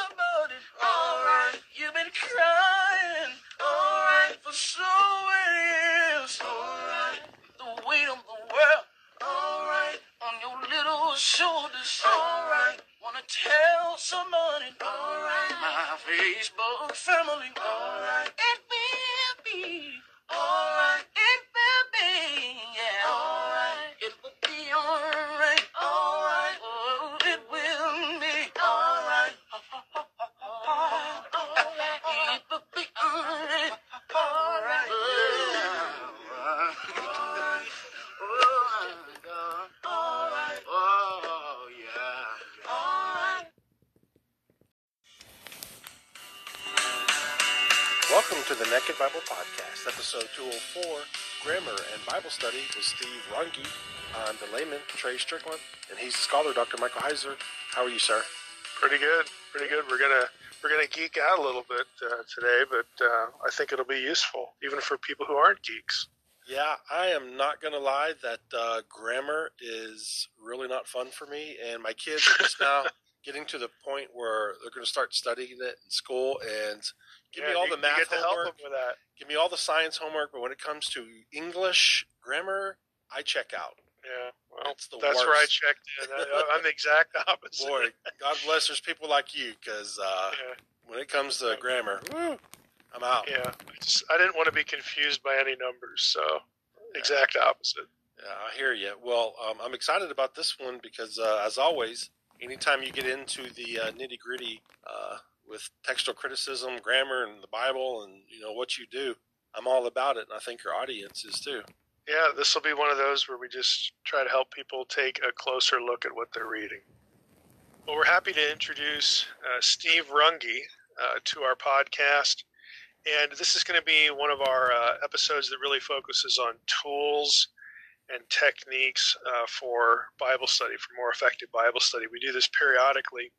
somebody. With Steve Runge. I'm the layman, Trey Stricklin, and he's the scholar, Dr. Michael Heiser. How are you, sir? Pretty good, pretty good. We're gonna we're gonna geek out a little bit uh, today, but uh, I think it'll be useful even for people who aren't geeks. Yeah, I am not going to lie that uh, grammar is really not fun for me, and my kids are just now getting to the point where they're going to start studying it in school and give me all you- the math you get to help homework, them with that. give me all the science homework, but when it comes to English grammar, I check out. Yeah, well, That's the that's where I checked in. I, I'm the exact opposite. Boy, God bless. There's people like you because uh, Yeah, when it comes to grammar, woo, I'm out. yeah. I, just, I didn't want to be confused by any numbers, so exact opposite. Yeah, I hear you. Well, um, I'm excited about this one because, uh, as always, anytime you get into the uh, nitty gritty uh, with textual criticism, grammar, and the Bible, and you know what you do, I'm all about it, and I think your audience is too. Yeah, this will be one of those where we just try to help people take a closer look at what they're reading. Well, we're happy to introduce uh, Steve Runge uh, to our podcast. And this is going to be one of our uh, episodes that really focuses on tools and techniques uh, for Bible study, for more effective Bible study. We do this periodically.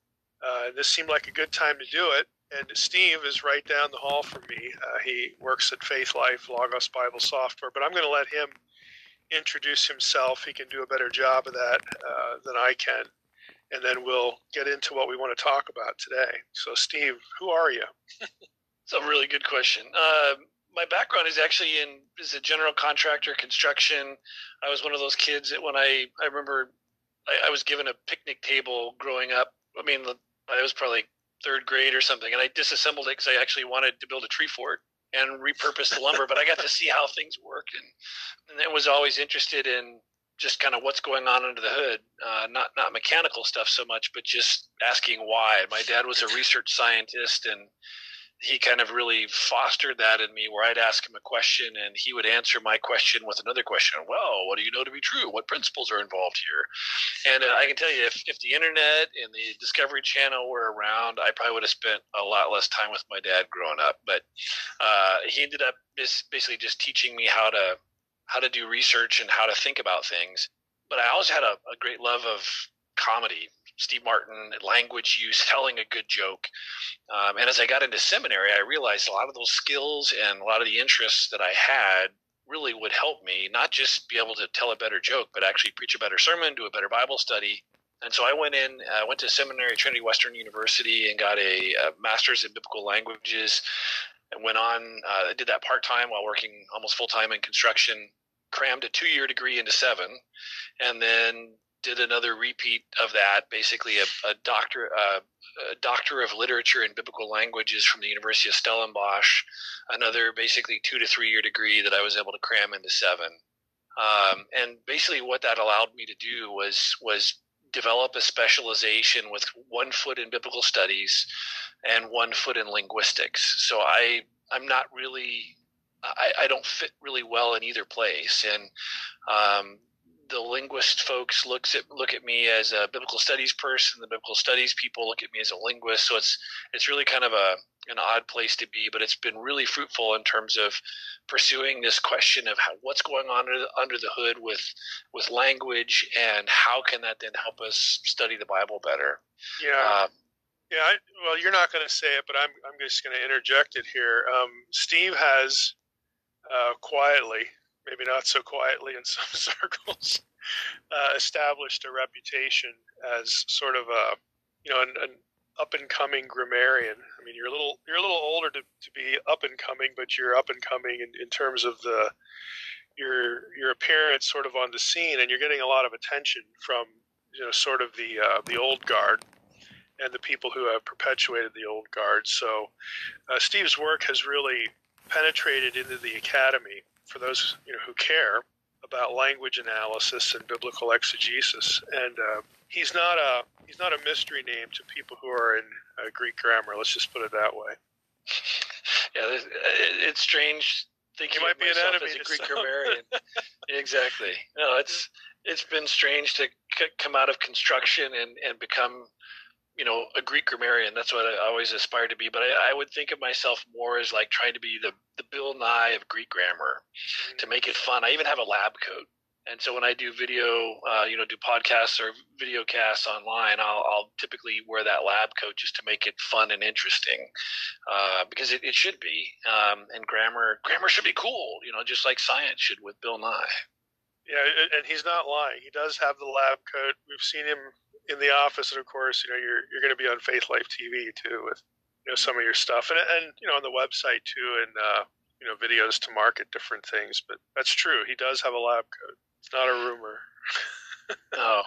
Uh, this seemed like a good time to do it. And Steve is right down the hall from me. Uh, he works at Faithlife Logos Bible Software, but I'm going to let him introduce himself. He can do a better job of that uh, than I can. And then we'll get into what we want to talk about today. So, Steve, who are you? It's a really good question. Uh, my background is actually in is a general contractor construction. I was one of those kids that when I I remember I, I was given a picnic table growing up. I mean, I was probably third grade or something, and I disassembled it because I actually wanted to build a tree fort and repurpose the lumber. but I got to see how things work, and, and was always interested in just kind of what's going on under the hood, uh, not not mechanical stuff so much, but just asking why. My dad was a research scientist, and he kind of really fostered that in me where I'd ask him a question and he would answer my question with another question. Well, what do you know to be true? What principles are involved here? And uh, I can tell you, if, if the internet and the Discovery Channel were around, I probably would have spent a lot less time with my dad growing up. But uh, he ended up basically just teaching me how to how to do research and how to think about things. But I always had a, a great love of comedy, Steve Martin, language use, telling a good joke. Um, and as I got into seminary, I realized a lot of those skills and a lot of the interests that I had really would help me not just be able to tell a better joke, but actually preach a better sermon, do a better Bible study. And so I went in, I uh, went to seminary at Trinity Western University and got a, a master's in biblical languages and went on, uh, did that part time while working almost full time in construction, crammed a two year degree into seven, and then did another repeat of that, basically a, a doctor, uh, a doctor of literature and biblical languages from the University of Stellenbosch, another basically two to three year degree that I was able to cram into seven. Um, and basically, what that allowed me to do was was develop a specialization with one foot in biblical studies and one foot in linguistics. So I I'm not really I, I don't fit really well in either place, and um, the linguist folks looks at look at me as a biblical studies person. The biblical studies people look at me as a linguist. So it's it's really kind of a an odd place to be, but it's been really fruitful in terms of pursuing this question of how, what's going on under the, under the hood with with language and how can that then help us study the Bible better. Yeah. Uh, yeah, I, well, you're not going to say it, but I'm, I'm just going to interject it here. Um, Steve has uh, quietly maybe not so quietly in some circles, uh, established a reputation as sort of a, you know, an, an up and coming grammarian. I mean, you're a little you're a little older to, to be up and coming, but you're up and coming in, in terms of the your your appearance sort of on the scene, and you're getting a lot of attention from you know sort of the uh, the old guard and the people who have perpetuated the old guard. So uh, Steve's work has really penetrated into the academy for those you know who care about language analysis and biblical exegesis. And uh, he's not a he's not a mystery name to people who are in uh, Greek grammar. Let's just put it that way. Yeah, it's strange thinking you might be an enemy as a Greek some. grammarian. exactly. No, it's it's been strange to c- come out of construction and and become you know, a Greek grammarian. That's what I always aspired to be. But I, I, would think of myself more as like trying to be the, the Bill Nye of Greek grammar mm-hmm. to make it fun. I even have a lab coat. And so when I do video, uh, you know, do podcasts or video casts online, I'll, I'll, typically wear that lab coat just to make it fun and interesting, uh, because it, it, should be. Um, and grammar, grammar should be cool, you know, just like science should with Bill Nye. Yeah, and he's not lying. He does have the lab coat. We've seen him in the office, and of course, you know, you're you're going to be on Faithlife TV too with you know some of your stuff, and and you know on the website too, and uh, you know videos to market different things. But that's true. He does have a lab coat. It's not a rumor. oh,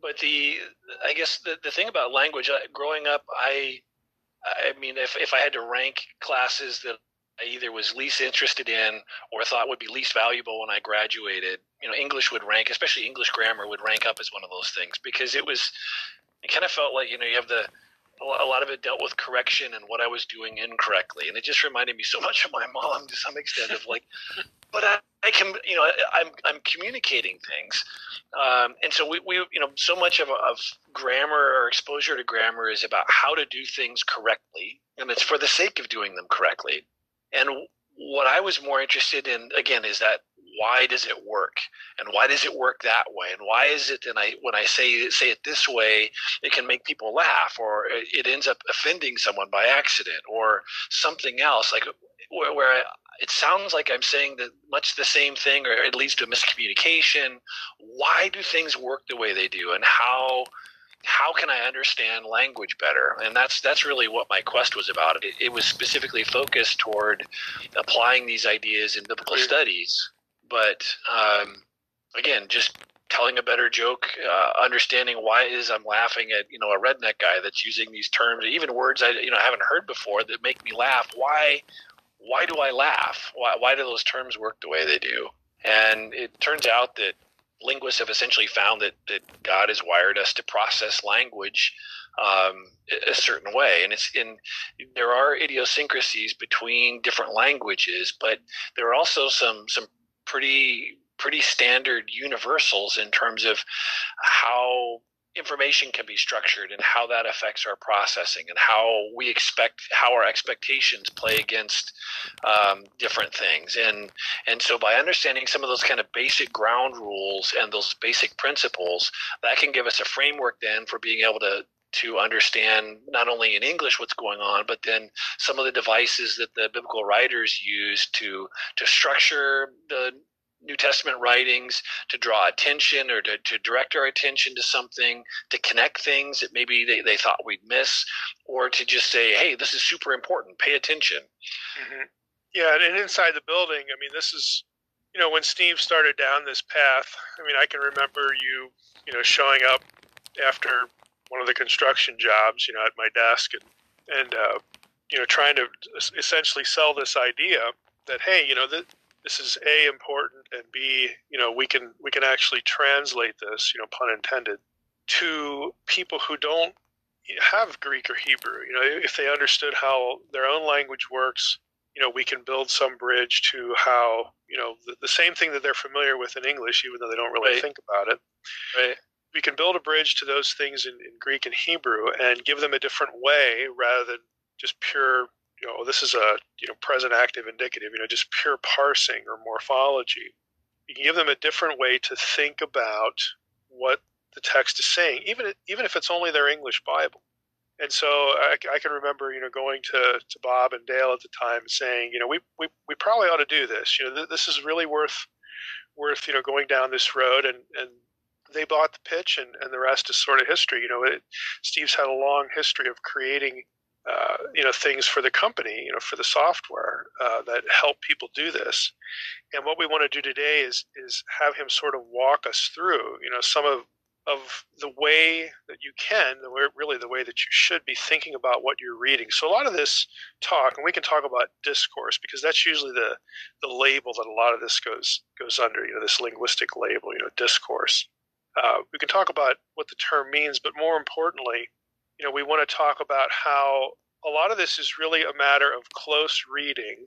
but the I guess the the thing about language, uh, growing up, I I mean, if if I had to rank classes that I either was least interested in or thought would be least valuable when I graduated. You know, English would rank, especially English grammar would rank up as one of those things because it was, it kind of felt like, you know, you have the, a lot of it dealt with correction and what I was doing incorrectly. And it just reminded me so much of my mom to some extent of like, but I, I can, you know, I'm, I'm communicating things. Um, and so we, we, you know, so much of, of grammar or exposure to grammar is about how to do things correctly. And it's for the sake of doing them correctly. And what I was more interested in, again, is that why does it work? And why does it work that way? And why is it and i when i say say it this way it can make people laugh or it ends up offending someone by accident or something else. Like where, where I, it sounds like i'm saying that much the same thing or it leads to a miscommunication. Why do things work the way they do? And how how can I understand language better? And that's that's really what my quest was about. It, it was specifically focused toward applying these ideas in biblical studies, but um, again, just telling a better joke, uh, understanding why it is I'm laughing at you know a redneck guy that's using these terms, even words I you know haven't heard before that make me laugh. Why why do I laugh? Why why do those terms work the way they do? And it turns out that linguists have essentially found that that God has wired us to process language um, a certain way, and it's in there are idiosyncrasies between different languages, but there are also some some pretty pretty standard universals in terms of how information can be structured and how that affects our processing and how we expect how our expectations play against um, different things. And and so by understanding some of those kind of basic ground rules and those basic principles that can give us a framework then for being able to to understand not only in English what's going on, but then some of the devices that the biblical writers use to to structure the New Testament writings to draw attention or to, to direct our attention to something, to connect things that maybe they, they thought we'd miss, or to just say, hey, this is super important, pay attention. Mm-hmm. Yeah, and inside the building, I mean, this is, you know, when Steve started down this path, I mean, I can remember you, you know, showing up after one of the construction jobs, you know, at my desk and, and, uh, you know, trying to essentially sell this idea that, hey, you know, that this is a important and b you know we can we can actually translate this you know pun intended to people who don't have greek or hebrew. You know if they understood how their own language works you know we can build some bridge to how you know the, the same thing that they're familiar with in english even though they don't really right. think about it. Right. We can build a bridge to those things in, in greek and hebrew and give them a different way rather than just pure you know, this is a you know present active indicative, you know, just pure parsing or morphology. You can give them a different way to think about what the text is saying, even even if it's only their English Bible. And so I, I can remember, you know, going to, to Bob and Dale at the time saying, you know, we, we, we probably ought to do this. You know, th- this is really worth worth you know going down this road and and they bought the pitch and, and the rest is sort of history. You know, it, Steve's had a long history of creating uh, you know things for the company, you know, for the software uh, that help people do this. And what we want to do today is is have him sort of walk us through, you know, some of of the way that you can, the way, really the way that you should be thinking about what you're reading. So a lot of this talk, and we can talk about discourse because that's usually the the label that a lot of this goes goes under. You know, this linguistic label, you know, discourse. Uh, we can talk about what the term means, but more importantly, you know, we want to talk about how a lot of this is really a matter of close reading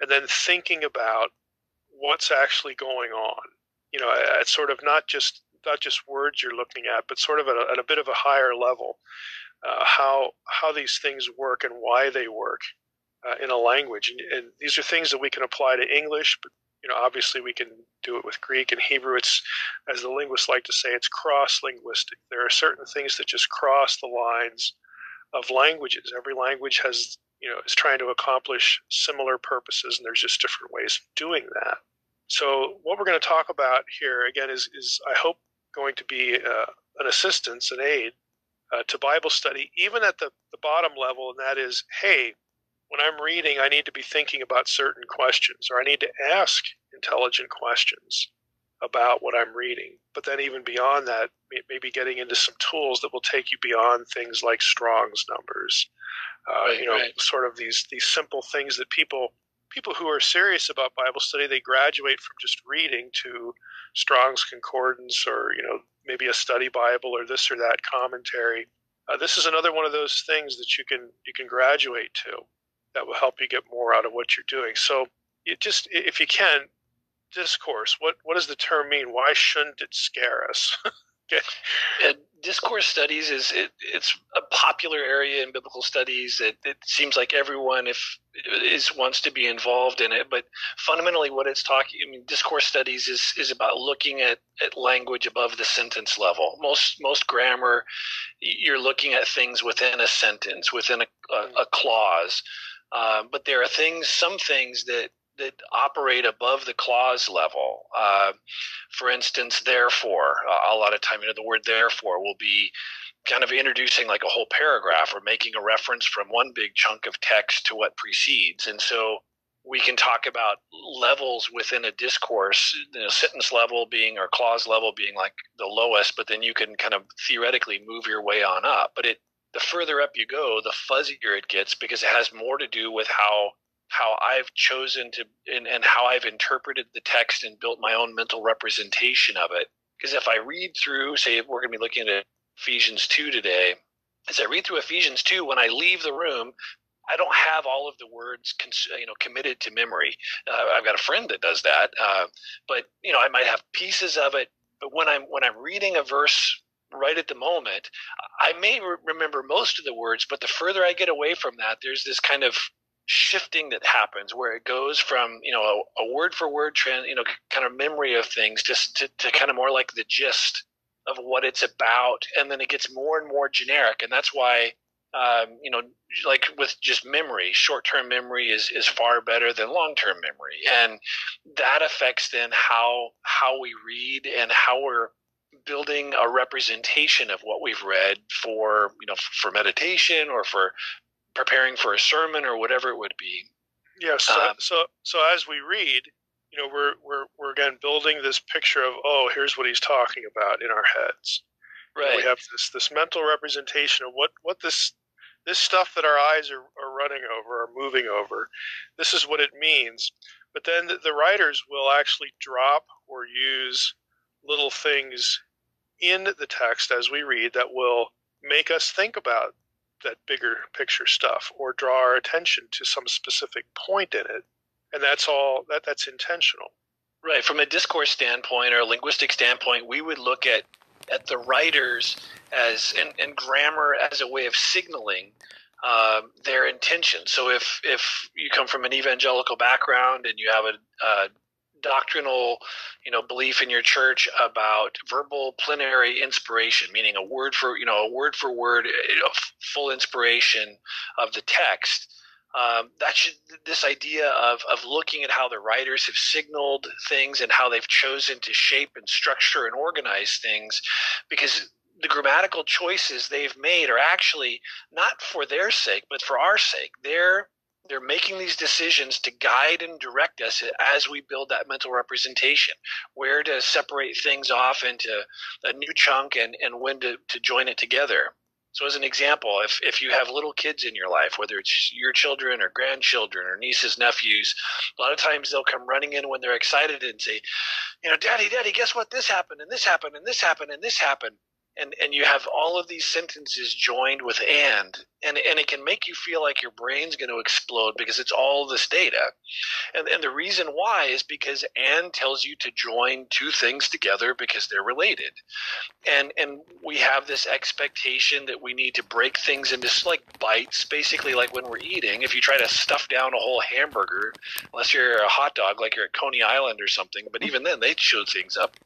and then thinking about what's actually going on. You know, it's sort of not just not just words you're looking at, but sort of at a, at a bit of a higher level, uh, how how these things work and why they work uh, in a language. And, and, these are things that we can apply to English, but you know, obviously we can do it with Greek and Hebrew. It's, as the linguists like to say, it's cross linguistic. There are certain things that just cross the lines of languages. Every language has, you know, is trying to accomplish similar purposes, and there's just different ways of doing that. So, what we're going to talk about here again is, is I hope, going to be uh, an assistance, an aid uh, to Bible study, even at the, the bottom level, and that is, hey, when I'm reading, I need to be thinking about certain questions, or I need to ask intelligent questions about what I'm reading. But then, even beyond that, maybe getting into some tools that will take you beyond things like Strong's numbers. Uh, right, you know, right. sort of these these simple things that people people who are serious about Bible study they graduate from just reading to Strong's concordance or you know maybe a study Bible or this or that commentary. Uh, this is another one of those things that you can you can graduate to that will help you get more out of what you're doing. So, you just if you can, discourse. What what does the term mean? Why shouldn't it scare us? okay. Discourse studies is it, it's a popular area in biblical studies. It, it seems like everyone if is wants to be involved in it, but fundamentally, what it's talking. I mean, discourse studies is is about looking at, at language above the sentence level. Most most grammar, you're looking at things within a sentence, within a, a, hmm. a clause. Uh, but there are things, some things that that operate above the clause level. Uh, for instance, therefore, uh, a lot of time, you know, the word therefore will be kind of introducing like a whole paragraph or making a reference from one big chunk of text to what precedes. And so we can talk about levels within a discourse, you know, sentence level being or clause level being like the lowest, but then you can kind of theoretically move your way on up. But it the further up you go, the fuzzier it gets because it has more to do with how how I've chosen to and, and how I've interpreted the text and built my own mental representation of it. Because if I read through, say we're going to be looking at Ephesians 2 today, as I read through Ephesians 2, when I leave the room, I don't have all of the words, you know, committed to memory. Uh, I've got a friend that does that, uh, but you know, I might have pieces of it. But when I'm when I'm reading a verse right at the moment, I may re- remember most of the words, but the further I get away from that, there's this kind of shifting that happens where it goes from you know a, a word for word trend, you know, kind of memory of things, just to, to kind of more like the gist of what it's about, and then it gets more and more generic, and that's why um, you know, like with just memory, short-term memory is, is far better than long-term memory, and that affects then how how we read and how we're building a representation of what we've read for you know for meditation or for preparing for a sermon or whatever it would be. Yeah. So um, so so as we read, you know, we're we're we're again building this picture of oh, here's what he's talking about in our heads. Right. We have this this mental representation of what what this this stuff that our eyes are, are running over, are moving over. This is what it means. But then the, the writers will actually drop or use little things in the text as we read that will make us think about that bigger picture stuff or draw our attention to some specific point in it. And that's all that that's intentional. Right. From a discourse standpoint or a linguistic standpoint we would look at at the writers as and, and grammar as a way of signaling uh, their intention. So if if you come from an evangelical background and you have a, a doctrinal, you know, belief in your church about verbal plenary inspiration, meaning a word for you know a word for word, you know, full inspiration of the text um, that should this idea of of looking at how the writers have signaled things and how they've chosen to shape and structure and organize things, because the grammatical choices they've made are actually not for their sake, but for our sake. They're they're making these decisions to guide and direct us as we build that mental representation. Where to separate things off into a new chunk and, and when to, to join it together. So, as an example, if, if you have little kids in your life, whether it's your children or grandchildren or nieces, nephews, a lot of times they'll come running in when they're excited and say, you know, Daddy, Daddy, guess what? This happened and this happened and this happened and this happened and and you have all of these sentences joined with and and and it can make you feel like your brain's going to explode because it's all this data. And and the reason why is because and tells you to join two things together because they're related. And and we have this expectation that we need to break things into like bites basically like when we're eating if you try to stuff down a whole hamburger unless you're a hot dog like you're at coney island or something but even then they show things up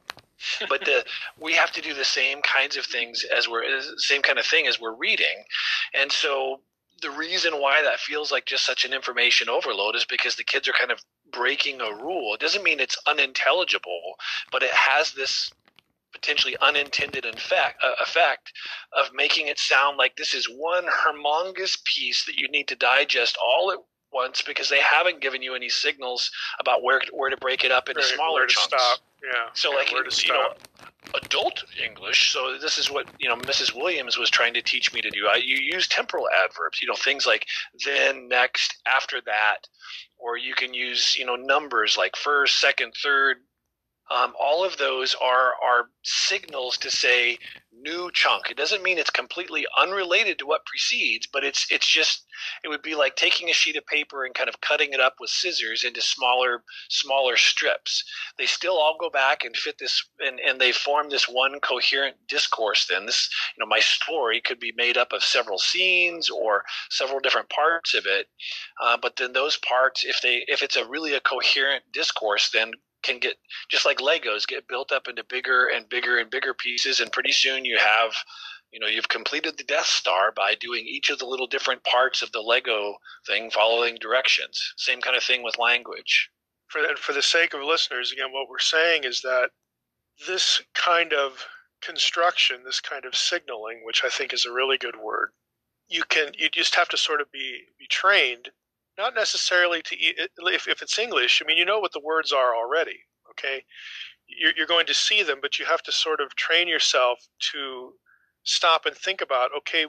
but the, we have to do the same kinds of things as we're same kind of thing as we're reading. And so the reason why that feels like just such an information overload is because the kids are kind of breaking a rule. It doesn't mean it's unintelligible but it has this potentially unintended effect, uh, effect of making it sound like this is one humongous piece that you need to digest all at once because they haven't given you any signals about where where to break it up into right, smaller chunks. Stop. Yeah. So yeah, like you know, adult English. So this is what you know Mrs. Williams was trying to teach me to do. I, you use temporal adverbs. You know things like then, next, after that, or you can use you know numbers like first, second, third. Um, all of those are are signals to say new chunk. It doesn't mean it's completely unrelated to what precedes, but it's it's just it would be like taking a sheet of paper and kind of cutting it up with scissors into smaller smaller strips. They still all go back and fit this and, and they form this one coherent discourse then. This you know, my story could be made up of several scenes or several different parts of it. Uh, but then those parts, if they if it's a really a coherent discourse, then can get just like Legos get built up into bigger and bigger and bigger pieces, and pretty soon you have you know you've completed the Death Star by doing each of the little different parts of the Lego thing, following directions. Same kind of thing with language. For for the sake of listeners, again, what we're saying is that this kind of construction, this kind of signaling, which I think is a really good word, you can you just have to sort of be be trained not necessarily to if, if it's English. I mean, you know what the words are already. Okay, you're, you're going to see them, but you have to sort of train yourself to stop and think about. Okay,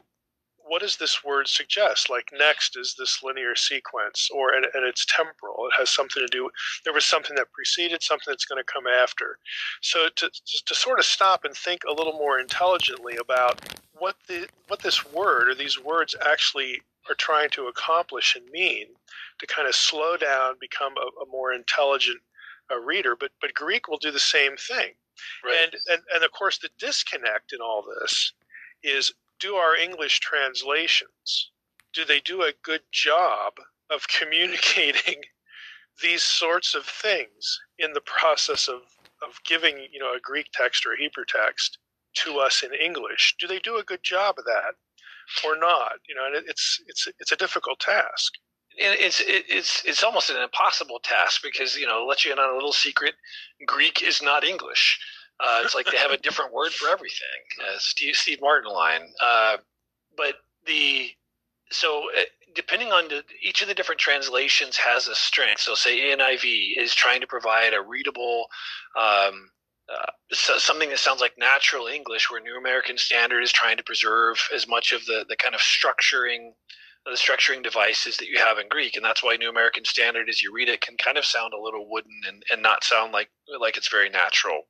what does this word suggest? Like next is this linear sequence, or and, and, it's temporal. It has something to do. There was something that preceded, something that's going to come after. So to, to, to sort of stop and think a little more intelligently about what the what this word or these words actually are trying to accomplish and mean, to kind of slow down, become a, a more intelligent uh, reader. But but Greek will do the same thing. Right. And, and and of course the disconnect in all this is do our English translations do they do a good job of communicating these sorts of things in the process of, of giving you know a Greek text or a Hebrew text to us in English? Do they do a good job of that or not? You know, and it's it's it's a difficult task. It's it's it's almost an impossible task because you know, let you in on a little secret. Greek is not English. Uh, it's like they have a different word for everything. Uh, Steve Steve Martin line. Uh, but the so uh, depending on the, each of the different translations has a strength. So say NIV is trying to provide a readable. Um, uh, so something that sounds like natural English, where New American Standard is trying to preserve as much of the, the kind of structuring the structuring devices that you have in Greek, and that's why New American Standard, as you read it, can kind of sound a little wooden and, and not sound like like it's very natural.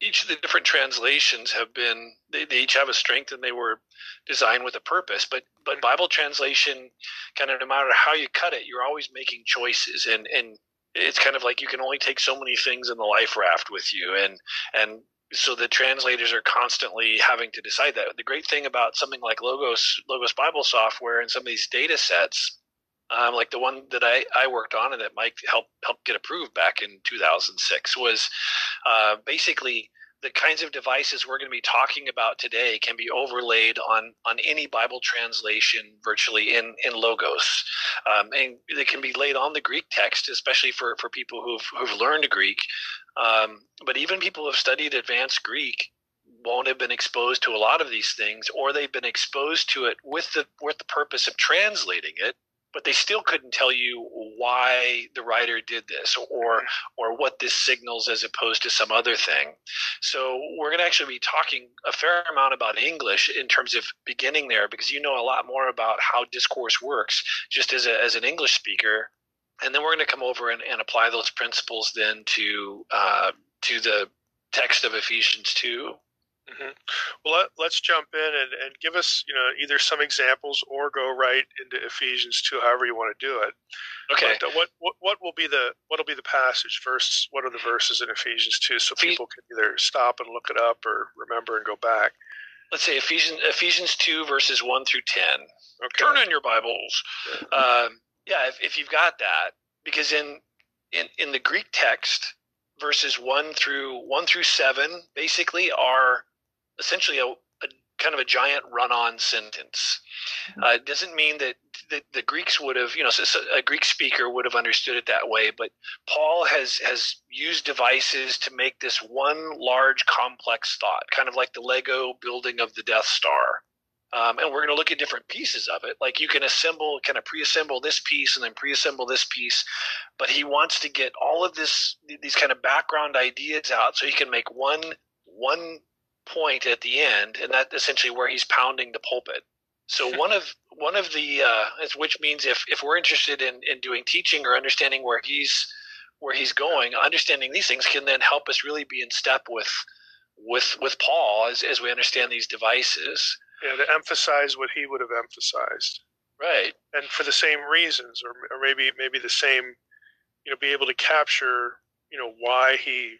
Each of the different translations have been they, they each have a strength and they were designed with a purpose. But but bible translation kind of no matter how you cut it you're always making choices. And and it's kind of like you can only take so many things in the life raft with you. And and so the translators are constantly having to decide that. The great thing about something like logos logos bible software and some of these data sets um, like the one that I, I worked on and that Mike helped helped get approved back in 2006 was uh, basically the kinds of devices we're going to be talking about today can be overlaid on on any Bible translation virtually in in logos, um, and they can be laid on the Greek text, especially for for people who've who've learned Greek. Um, but even people who have studied advanced Greek won't have been exposed to a lot of these things, or they've been exposed to it with the with the purpose of translating it but they still couldn't tell you why the writer did this or or what this signals as opposed to some other thing. So we're going to actually be talking a fair amount about English in terms of beginning there because you know a lot more about how discourse works just as a, as an English speaker. And then we're going to come over and, and apply those principles then to uh, to the text of Ephesians two Mm-hmm. Well, let, us jump in and, and give us, you know, either some examples or go right into Ephesians two, however you want to do it. Okay. But, uh, what, what what will be the what will be the passage? Verse. What are the verses in Ephesians two, so people can either stop and look it up or remember and go back. Let's say Ephesians Ephesians two verses one through ten. Okay. Turn in your Bibles. Yeah, um, yeah if, if you've got that, because in in in the Greek text, verses one through one through seven basically are essentially a, a kind of a giant run-on sentence. Mm-hmm. Uh, it doesn't mean that the, the Greeks would have, you know, a Greek speaker would have understood it that way. But Paul has has used devices to make this one large, complex thought, kind of like the Lego building of the Death Star. Um, and we're going to look at different pieces of it. Like you can assemble, kind of pre-assemble this piece and then pre-assemble this piece, but he wants to get all of this, these kind of background ideas out, so he can make one one point at the end, and that essentially where he's pounding the pulpit. So one of one of the uh, which means if if we're interested in in doing teaching or understanding where he's where he's going, understanding these things can then help us really be in step with with with Paul as as we understand these devices. Yeah, to emphasize what he would have emphasized. Right. And for the same reasons, or or maybe maybe the same, you know, be able to capture, you know, why he,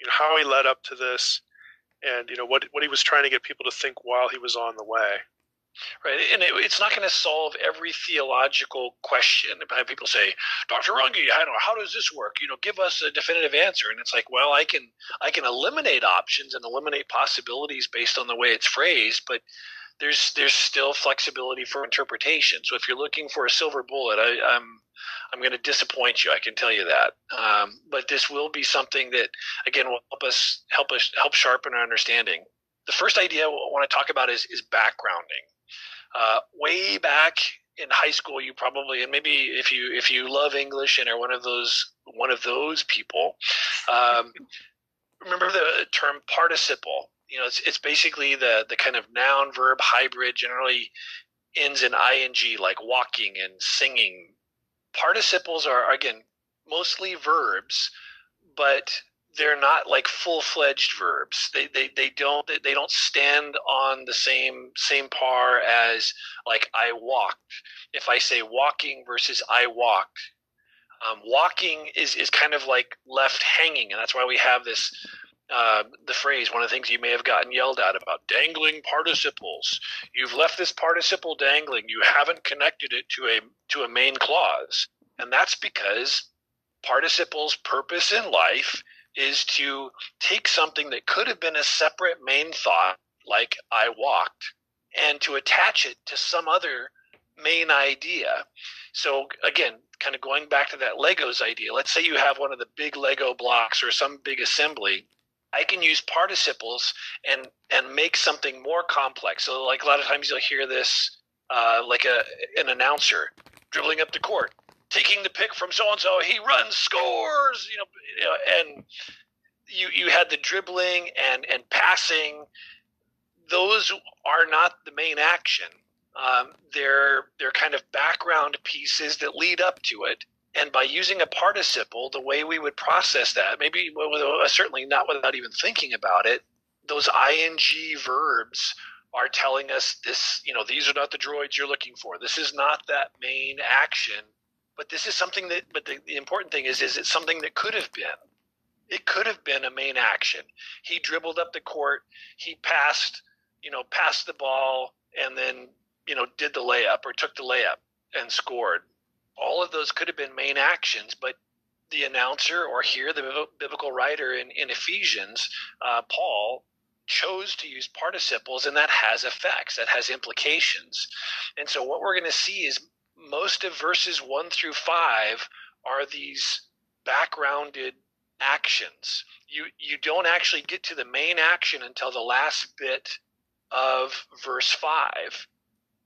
you know, how he led up to this, and you know what what he was trying to get people to think while he was on the way. Right, and it, it's not going to solve every theological question. People say, "Dr. Runge, how, how does this work?" You know, give us a definitive answer. And it's like, well, I can I can eliminate options and eliminate possibilities based on the way it's phrased, but there's there's still flexibility for interpretation. So if you're looking for a silver bullet, I, I'm I'm going to disappoint you. I can tell you that. Um, but this will be something that, again, will help us help us help sharpen our understanding. The first idea I want to talk about is is backgrounding. Uh, way back in high school you probably and maybe if you if you love english and are one of those one of those people um, remember the term participle you know it's, it's basically the the kind of noun verb hybrid generally ends in ing like walking and singing participles are again mostly verbs but they're not like full-fledged verbs. They, they they don't they don't stand on the same same par as like i walked. If i say walking versus i walked um, walking is is kind of like left hanging and that's why we have this uh, the phrase one of the things you may have gotten yelled at about dangling participles you've left this participle dangling you haven't connected it to a to a main clause and that's because participles purpose in life is to take something that could have been a separate main thought, like I walked, and to attach it to some other main idea. So, again, kind of going back to that Legos idea, let's say you have one of the big Lego blocks or some big assembly. I can use participles and and make something more complex. So, like a lot of times you'll hear this, uh, like a an announcer dribbling up the court taking the pick from so and so. He runs, scores, you know, and you you had the dribbling and and passing. Those are not the main action. Um, they're they're kind of background pieces that lead up to it. And by using a participle, the way we would process that, maybe certainly not without even thinking about it, those ing verbs are telling us this. You know, these are not the droids you're looking for. This is not that main action but this is something that, but the, the important thing is, is it something that could have been. It could have been a main action. He dribbled up the court. He passed, you know, passed the ball and then, you know, did the layup or took the layup and scored. All of those could have been main actions, but the announcer or here the biblical writer in, in Ephesians, uh, Paul, chose to use participles, and that has effects, that has implications. And so, what we're going to see is most of verses one through five are these backgrounded actions. You you don't actually get to the main action until the last bit of verse five.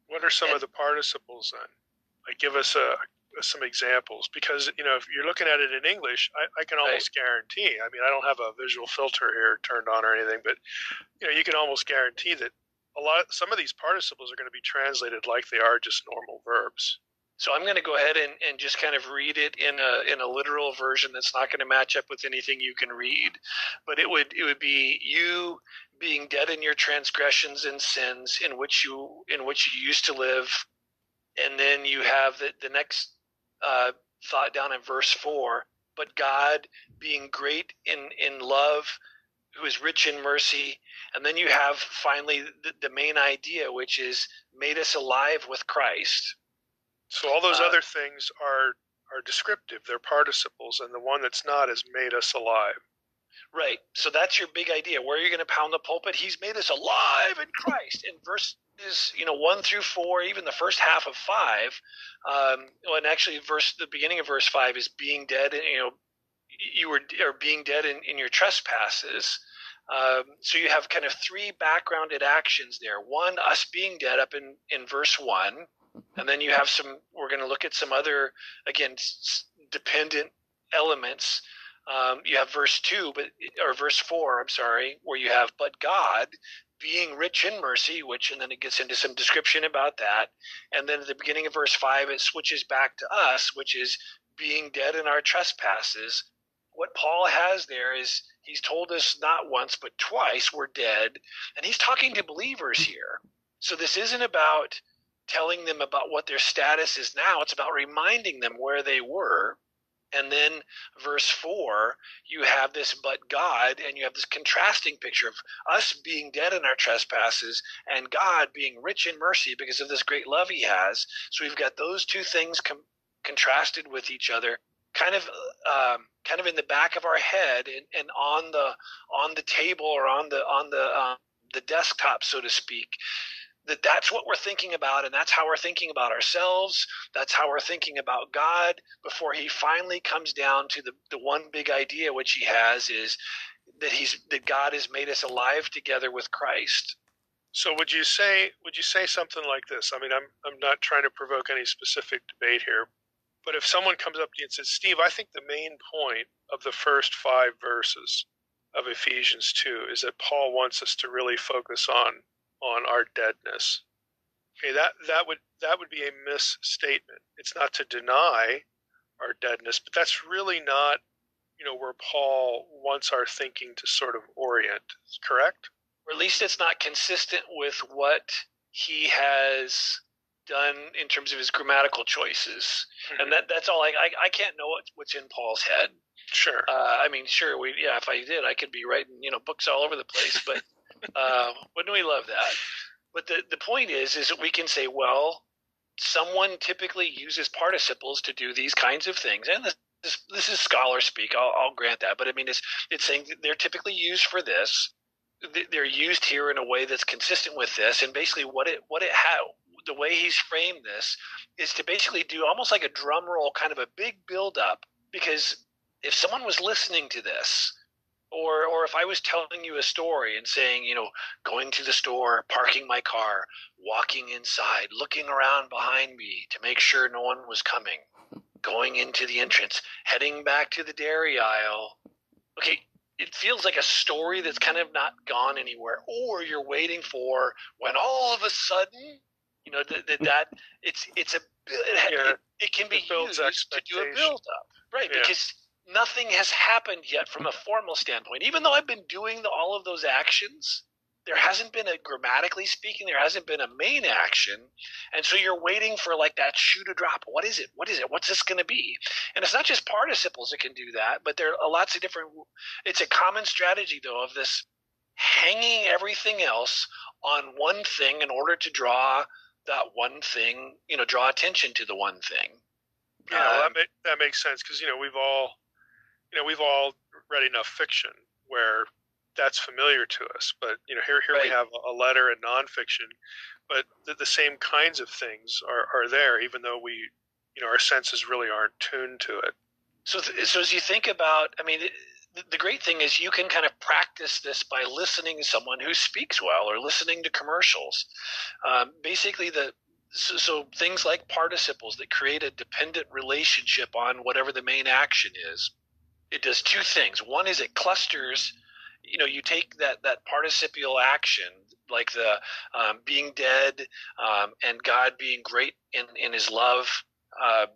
What are some and, of the participles then? Like, give us a, some examples because you know if you're looking at it in English, I, I can almost right. guarantee. I mean, I don't have a visual filter here turned on or anything, but you know, you can almost guarantee that a lot. Some of these participles are going to be translated like they are just normal verbs. So I'm going to go ahead and, and just kind of read it in a in a literal version that's not going to match up with anything you can read, but it would it would be you being dead in your transgressions and sins in which you in which you used to live, and then you have the the next uh, thought down in verse four. But God, being great in in love, who is rich in mercy, and then you have finally the, the main idea, which is made us alive with Christ so all those uh, other things are are descriptive. They're participles, and the one that's not is made us alive. Right. So that's your big idea. Where are you going to pound the pulpit? He's made us alive in Christ. In verses, you know, one through four, even the first half of five, um, and actually, verse the beginning of verse five is being dead. and You know, you were or being dead in, in your trespasses. Um, so you have kind of three backgrounded actions there. One, us being dead up in in verse one and then you have some we're going to look at some other again dependent elements um, you have verse 2 but or verse 4 i'm sorry where you have but god being rich in mercy which and then it gets into some description about that and then at the beginning of verse 5 it switches back to us which is being dead in our trespasses what paul has there is he's told us not once but twice we're dead and he's talking to believers here so this isn't about telling them about what their status is now. It's about reminding them where they were. And then verse 4, you have this but God, and you have this contrasting picture of us being dead in our trespasses and God being rich in mercy because of this great love he has. So we've got those two things com- contrasted with each other, kind of um, kind of in the back of our head and, and on the on the table or on the on the uh, the desktop, so to speak that that's what we're thinking about and that's how we're thinking about ourselves that's how we're thinking about god before he finally comes down to the, the one big idea which he has is that he's that god has made us alive together with christ So would you say would you say something like this? I mean, I'm I'm not trying to provoke any specific debate here, but if someone comes up to you and says, "Steve, I think the main point of the first 5 verses of Ephesians 2 is that Paul wants us to really focus on on our deadness." Okay, that that would that would be a misstatement. It's not to deny our deadness, but that's really not, you know, where Paul wants our thinking to sort of orient. Correct? Or at least it's not consistent with what he has done in terms of his grammatical choices. Mm-hmm. And that that's all. I, I, I can't know what, what's in Paul's head. Sure. Uh, I mean, sure. We yeah. If I did, I could be writing you know books all over the place. But uh, wouldn't we love that? But the the point is, is that we can say, well, someone typically uses participles to do these kinds of things, and this this, this is scholar speak. I'll, I'll grant that, but I mean, it's it's saying they're typically used for this. They're used here in a way that's consistent with this, and basically, what it what it had the way he's framed this is to basically do almost like a drum roll, kind of a big build up, because if someone was listening to this or or if I was telling you a story and saying, you know, going to the store, parking my car, walking inside, looking around behind me to make sure no one was coming, going into the entrance, heading back to the dairy aisle. Okay, it feels like a story that's kind of not gone anywhere or you're waiting for when all of a sudden you know that, that, that it's it's a it, it, it can be used to do a build up right yeah. because nothing has happened yet from a formal standpoint. Even though I've been doing the, all of those actions, there hasn't been a grammatically speaking, there hasn't been a main action. And so you're waiting for like that shoe to drop. What is it? What is it? What's this going to be? And it's not just participles that can do that, but there are lots of different, it's a common strategy though of this hanging everything else on one thing in order to draw that one thing, you know, draw attention to the one thing. You know, um, that, make, that makes sense because, you know, we've all, you know, we've all read enough fiction where that's familiar to us. But you know, here here right. we have a letter and nonfiction, but the, the, same kinds of things are, are there, even though we, you know, our senses really aren't tuned to it. So, so as you think about, I mean, the, the great thing is you can kind of practice this by listening to someone who speaks well or listening to commercials. Um, basically, the so, so, things like participles that create a dependent relationship on whatever the main action is it does two things. One is it clusters. You know, you take that that participial action, like the um, being dead um, and God being great in in His love. Uh,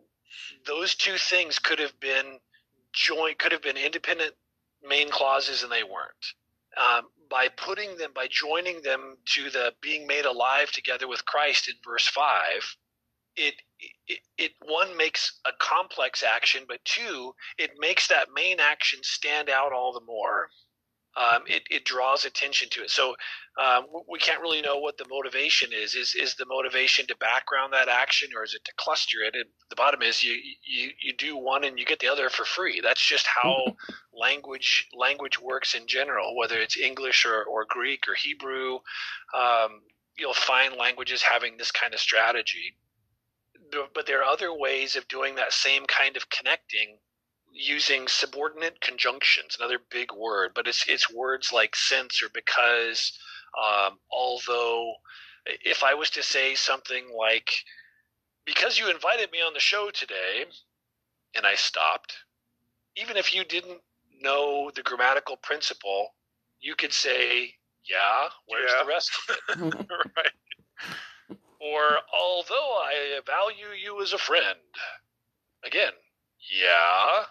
those two things could have been joint, could have been independent main clauses, and they weren't. Um, by putting them, by joining them to the being made alive together with Christ in verse five, it, it, it one makes a complex action, but two, it makes that main action stand out all the more. Um, it, it draws attention to it. So um, we can't really know what the motivation is. Is is the motivation to background that action, or is it to cluster it? And the bottom is you you you do one and you get the other for free. That's just how language language works in general. Whether it's English or, or Greek or Hebrew, um, you'll find languages having this kind of strategy but there are other ways of doing that same kind of connecting using subordinate conjunctions another big word but it's it's words like since or because um, although if i was to say something like because you invited me on the show today and i stopped even if you didn't know the grammatical principle you could say yeah where's yeah. the rest of it right or, although I value you as a friend. Again, yeah.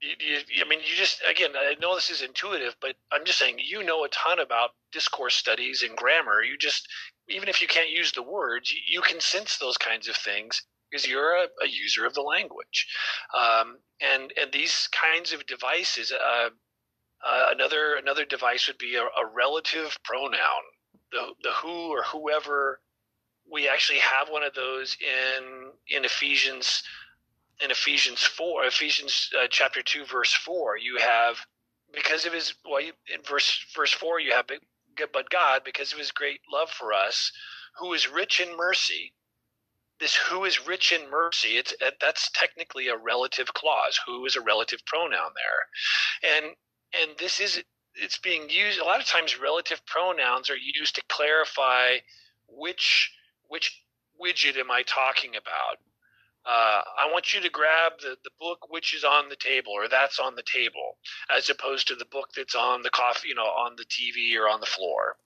You, you, I mean, you just, again, I know this is intuitive, but I'm just saying you know a ton about discourse studies and grammar. You just, even if you can't use the words, you, you can sense those kinds of things because you're a, a user of the language. Um, and, and these kinds of devices, uh, uh, another another device would be a, a relative pronoun. The the who or whoever we actually have one of those in in Ephesians in Ephesians four, Ephesians uh, chapter two, verse four. You have because of his well, in verse verse four, you have but God because of his great love for us, who is rich in mercy. This who is rich in mercy. It's that's technically a relative clause. Who is a relative pronoun there, and and this is it's being used a lot of times relative pronouns are used to clarify which which widget am I talking about. Uh, I want you to grab the, the book which is on the table or that's on the table, as opposed to the book that's on the coffee, you know, on the TV or on the floor.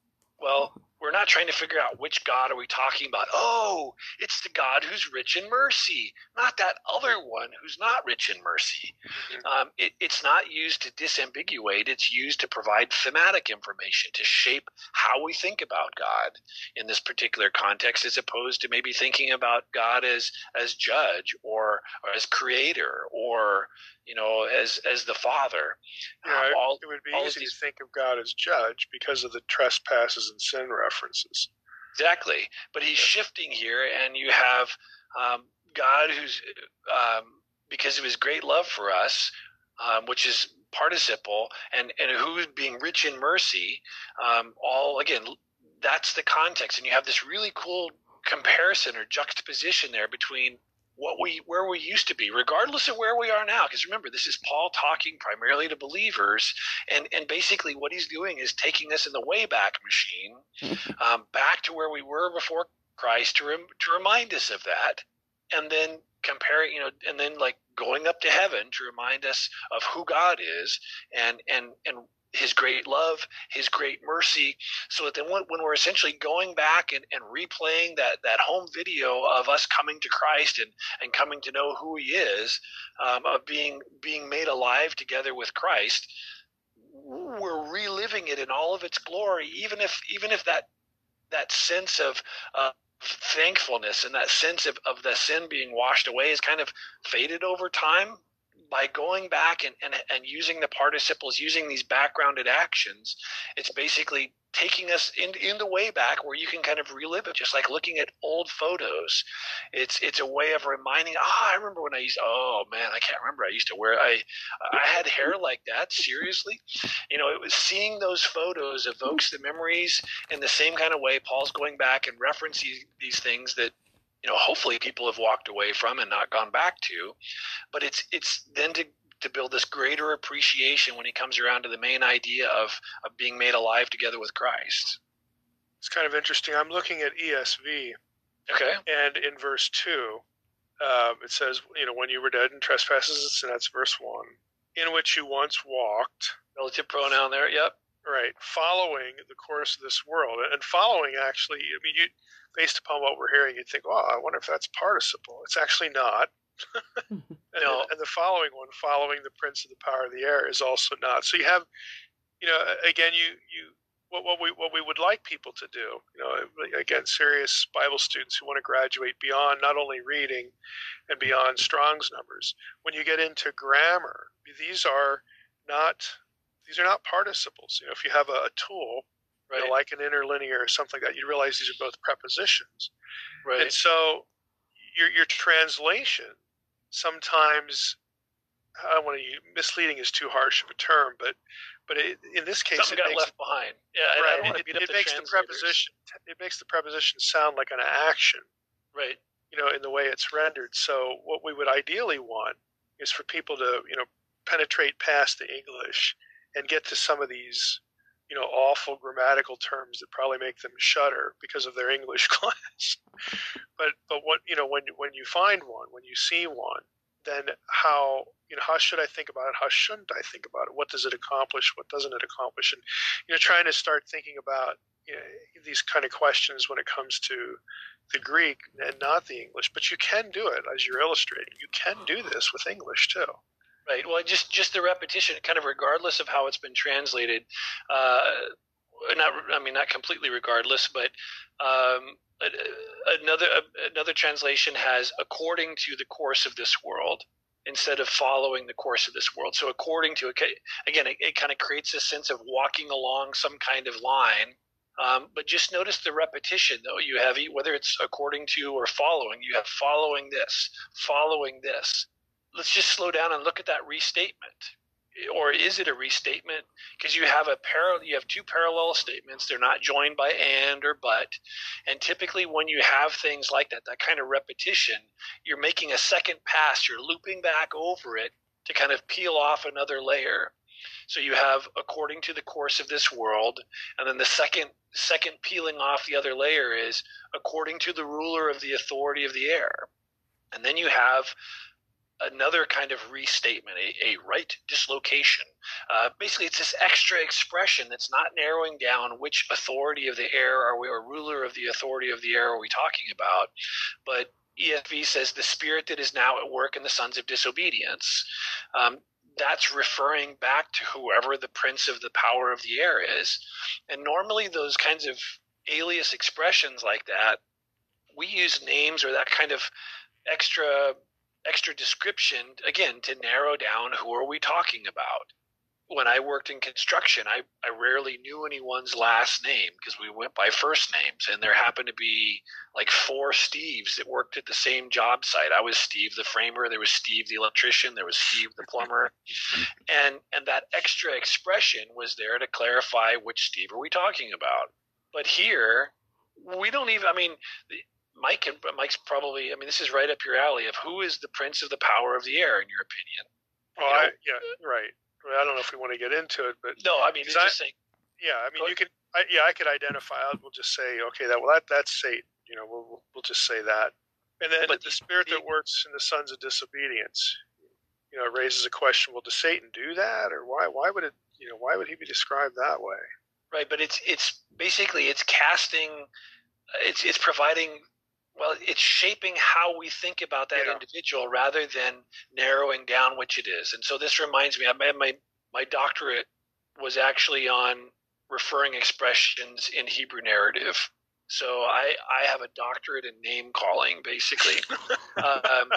Well, we're not trying to figure out which God are we talking about. Oh, it's the God who's rich in mercy, not that other one who's not rich in mercy. Um, it, it's not used to disambiguate. It's used to provide thematic information to shape how we think about God in this particular context, as opposed to maybe thinking about God as as judge or, or as creator or you know as as the Father. Yeah, Um, all- it would be easy these- to think of God as judge because of the trespasses and sin Exactly. But he's shifting here, and you have um, God who's, um, because of his great love for us, um, which is participle, and, and who's being rich in mercy, um, all, again, that's the context. And you have this really cool comparison or juxtaposition there between what we where we used to be regardless of where we are now. Because remember this is paul talking primarily to believers and and basically what he's doing is taking us in the wayback machine um, back to where we were before Christ to rem- to remind us of that, and then comparing, you know, and then like going up to heaven to remind us of who God is and and and His great love, His great mercy, so that then when, when we're essentially going back and, and replaying that that home video of us coming to Christ and and coming to know who He is, um, of being being made alive together with Christ we're reliving it in all of its glory even if even if that that sense of uh, thankfulness and that sense of, of the sin being washed away is kind of faded over time by going back and, and, and using the participles using these backgrounded actions it's basically taking us in, in the way back where you can kind of relive it. Just like looking at old photos it's it's a way of reminding ah i remember when i used oh man i can't remember. I used to wear i i had hair like that seriously. You know it was seeing those photos evokes the memories in the same kind of way. Paul's going back and referencing these things that you know hopefully people have walked away from and not gone back to. But it's it's then to to build this greater appreciation when he comes around to the main idea of of being made alive together with christ. It's kind of interesting. I'm looking at ESV, okay. and in verse 2, um, it says, you know, when you were dead in trespasses and that's verse 1, in which you once walked, relative pronoun there yep right, following the course of this world. And following, actually, I mean, you, based upon what we're hearing, you'd think, oh, I wonder if that's participle. It's actually not. Mm-hmm. and, No. and the following one, following the prince of the power of the air, is also not. So you have, you know, again, you you what, what we what we would like people to do, you know, again, serious Bible students who want to graduate beyond not only reading and beyond Strong's numbers. When you get into grammar, these are not these are not participles. You know, if you have a, a tool, you know, like an interlinear or something like that, you realize these are both prepositions. right. And so your your translation sometimes I don't want to use, misleading is too harsh of a term, but but it, in this case something it got makes, left behind. Yeah right, don't want to it, it the makes the preposition it makes the preposition sound like an action, right. You know, in the way it's rendered. So what we would ideally want is for people to you know penetrate past the English and get to some of these you know awful grammatical terms that probably make them shudder because of their English class. but but what you know when when you find one, when you see one, then how you know how should I think about it? How shouldn't I think about it? What does it accomplish? What doesn't it accomplish? And you know, trying to start thinking about you know, these kind of questions when it comes to the Greek and not the English. But you can do it as you're illustrating. You can do this with English too. Right. Well, just just the repetition, kind of regardless of how it's been translated. Uh, not, I mean, not completely regardless, but um, another another translation has according to the course of this world instead of following the course of this world. So according to again, it, it kind of creates a sense of walking along some kind of line. Um, but just notice the repetition, though. You have whether it's according to or following. You have following this, following this let's just slow down and look at that restatement. Or is it a restatement? Because you have a parallel you have two parallel statements. They're not joined by and or but. And typically when you have things like that that kind of repetition you're making a second pass. You're looping back over it to kind of peel off another layer. So you have according to the course of this world, and then the second second peeling off the other layer is according to the ruler of the authority of the air. And then you have another kind of restatement, a, a right dislocation. Uh, basically, it's this extra expression that's not narrowing down which authority of the air are we, or ruler of the authority of the air are we talking about, but ESV says the spirit that is now at work in the sons of disobedience. Um, that's referring back to whoever the prince of the power of the air is. And normally, those kinds of alias expressions like that, we use names or that kind of extra extra description again to narrow down who are we talking about? When i worked in construction i, I rarely knew anyone's last name because we went by first names and there happened to be like four steves that worked at the same job site. I was steve the framer there was steve the electrician there was steve the plumber and and that extra expression was there to clarify which steve are we talking about. But here we don't even i mean Mike and uh, Mike's probably. I mean, this is right up your alley. Of who is the prince of the power of the air, in your opinion? Well, you know? I, yeah, right. I don't know if we want to get into it, but no, I mean, it's I, just saying. Yeah, I mean, you could. I, yeah, I could identify. We'll just say, okay, that well, that that's Satan. You know, we'll we'll just say that. And then but the, the spirit the, that works in the sons of disobedience, you know, raises a question: Well, does Satan do that, or why? Why would it? You know, why would he be described that way? Right, but it's it's basically it's casting, uh, it's it's providing well, it's shaping how we think about that yeah. individual rather than narrowing down which it is. And so this reminds me, I my my doctorate was actually on referring expressions in Hebrew narrative. So I, I have a doctorate in name calling, basically. um,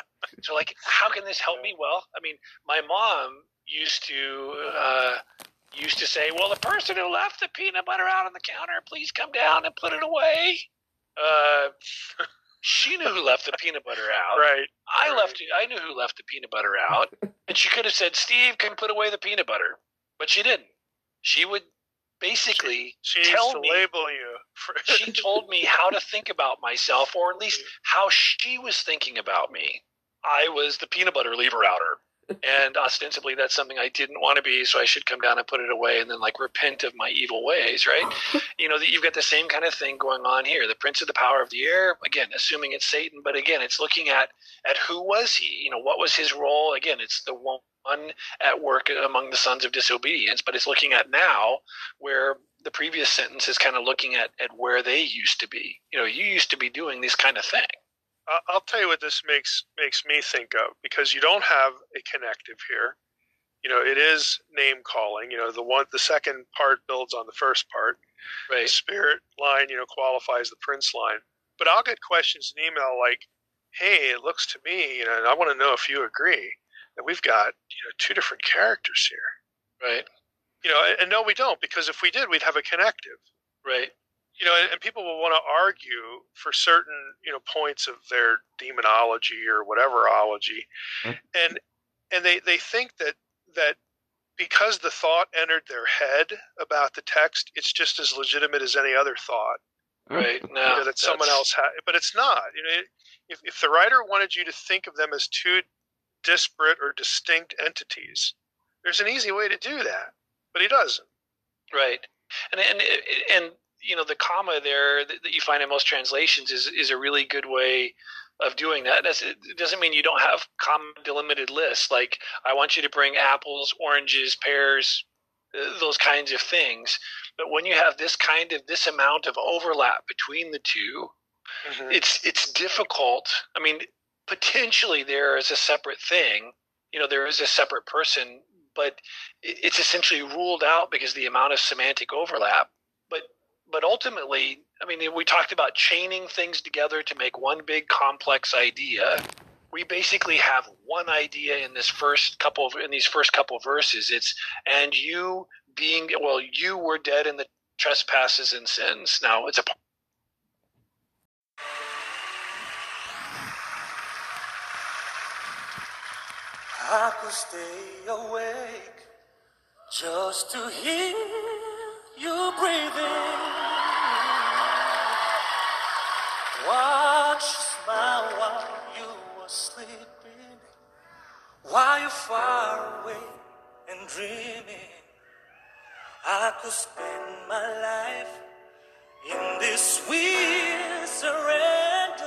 so like, how can this help me? Well, I mean, my mom used to uh, used to say, "Well, the person who left the peanut butter out on the counter, please come down and put it away." Uh, she knew who left the peanut butter out. Right. I right. left. I knew who left the peanut butter out, and she could have said, "Steve can put away the peanut butter," but she didn't. She would basically she, she tell me. label you. she told me how to think about myself, or at least how she was thinking about me. I was the peanut butter lever outer and ostensibly that's something I didn't want to be, so I should come down and put it away and then like repent of my evil ways, right? you know, that you've got the same kind of thing going on here. The prince of the power of the air, again, assuming it's Satan, but again, it's looking at at who was he? You know, what was his role? Again, it's the one at work among the sons of disobedience, but it's looking at now where the previous sentence is kind of looking at at where they used to be. You know, you used to be doing this kind of thing. I'll tell you what this makes makes me think of because you don't have a connective here. You know, it is name calling. You know, the one the second part builds on the first part. Right. The spirit line, you know, qualifies the prince line. But I'll get questions in email like, "Hey, it looks to me, you know, and I want to know if you agree that we've got you know two different characters here." Right. You know, and, and no, we don't because if we did, we'd have a connective. Right you know, and people will want to argue for certain, you know, points of their demonology or whatever ology, mm-hmm. and and they they think that that because the thought entered their head about the text, it's just as legitimate as any other thought. Right. No, you know, that someone else had, but it's not. You know, if if the writer wanted you to think of them as two disparate or distinct entities, there's an easy way to do that, but he doesn't. Right. And and and you know the comma there that, that you find in most translations is is a really good way of doing that. That's, it doesn't mean you don't have comma delimited lists. Like I want you to bring apples, oranges, pears, uh, those kinds of things. But when you have this kind of this amount of overlap between the 2 mm-hmm. it's it's difficult. I mean, potentially there is a separate thing. You know, there is a separate person, but it's essentially ruled out because the amount of semantic overlap. But ultimately, I mean, we talked about chaining things together to make one big complex idea. We basically have one idea in this first couple of, in these first couple verses. It's and you being well, you were dead in the trespasses and sins. Now it's a I could stay awake just to hear you breathing. Watch smile while you are sleeping, while you're far away and dreaming. I could spend my life in this sweet surrender.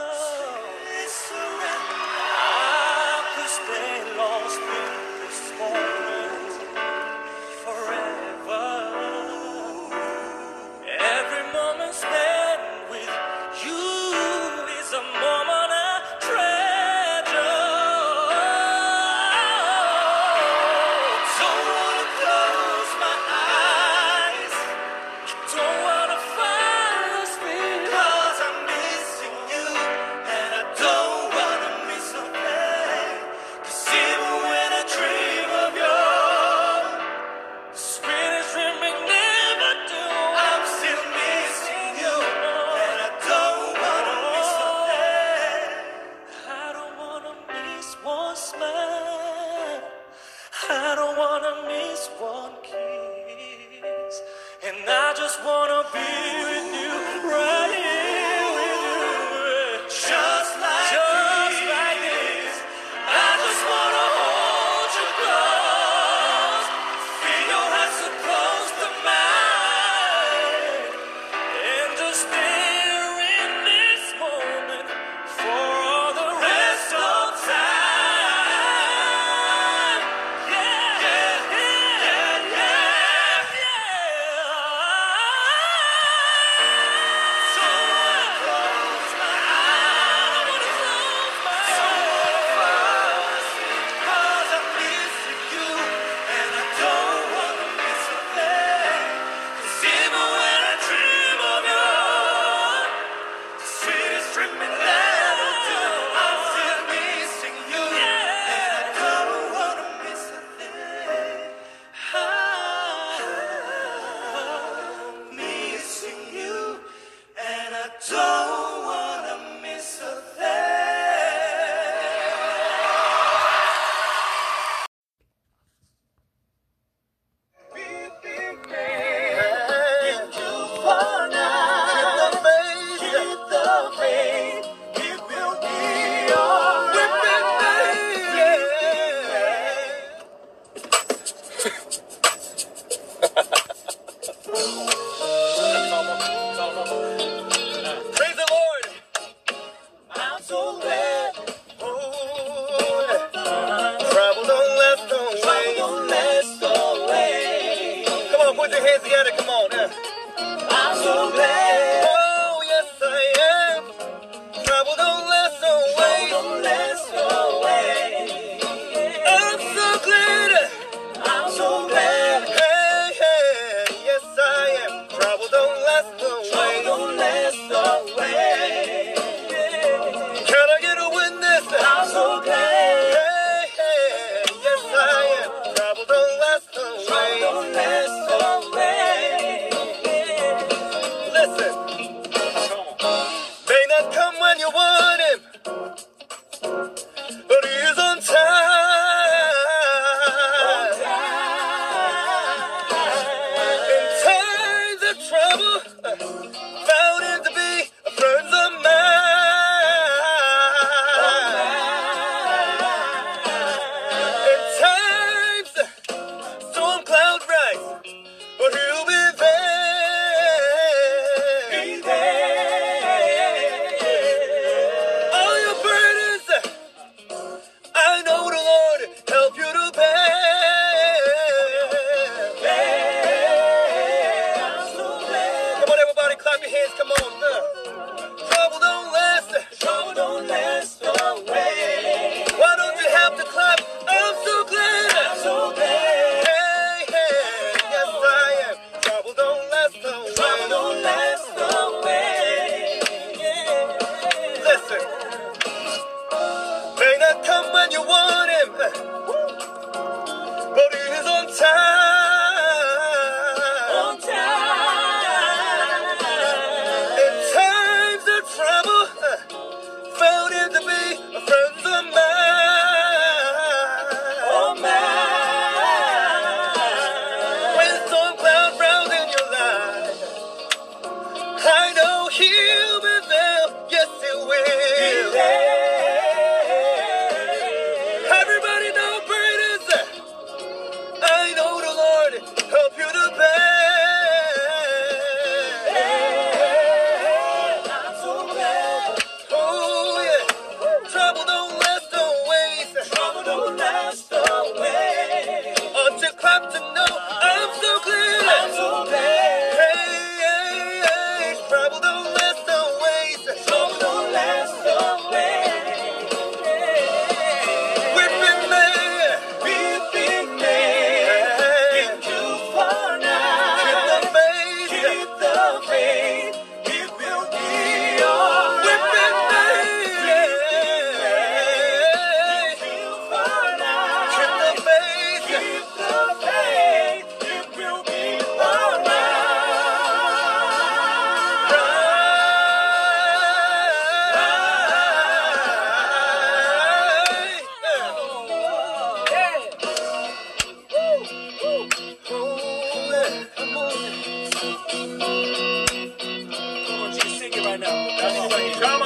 Right now. Come on.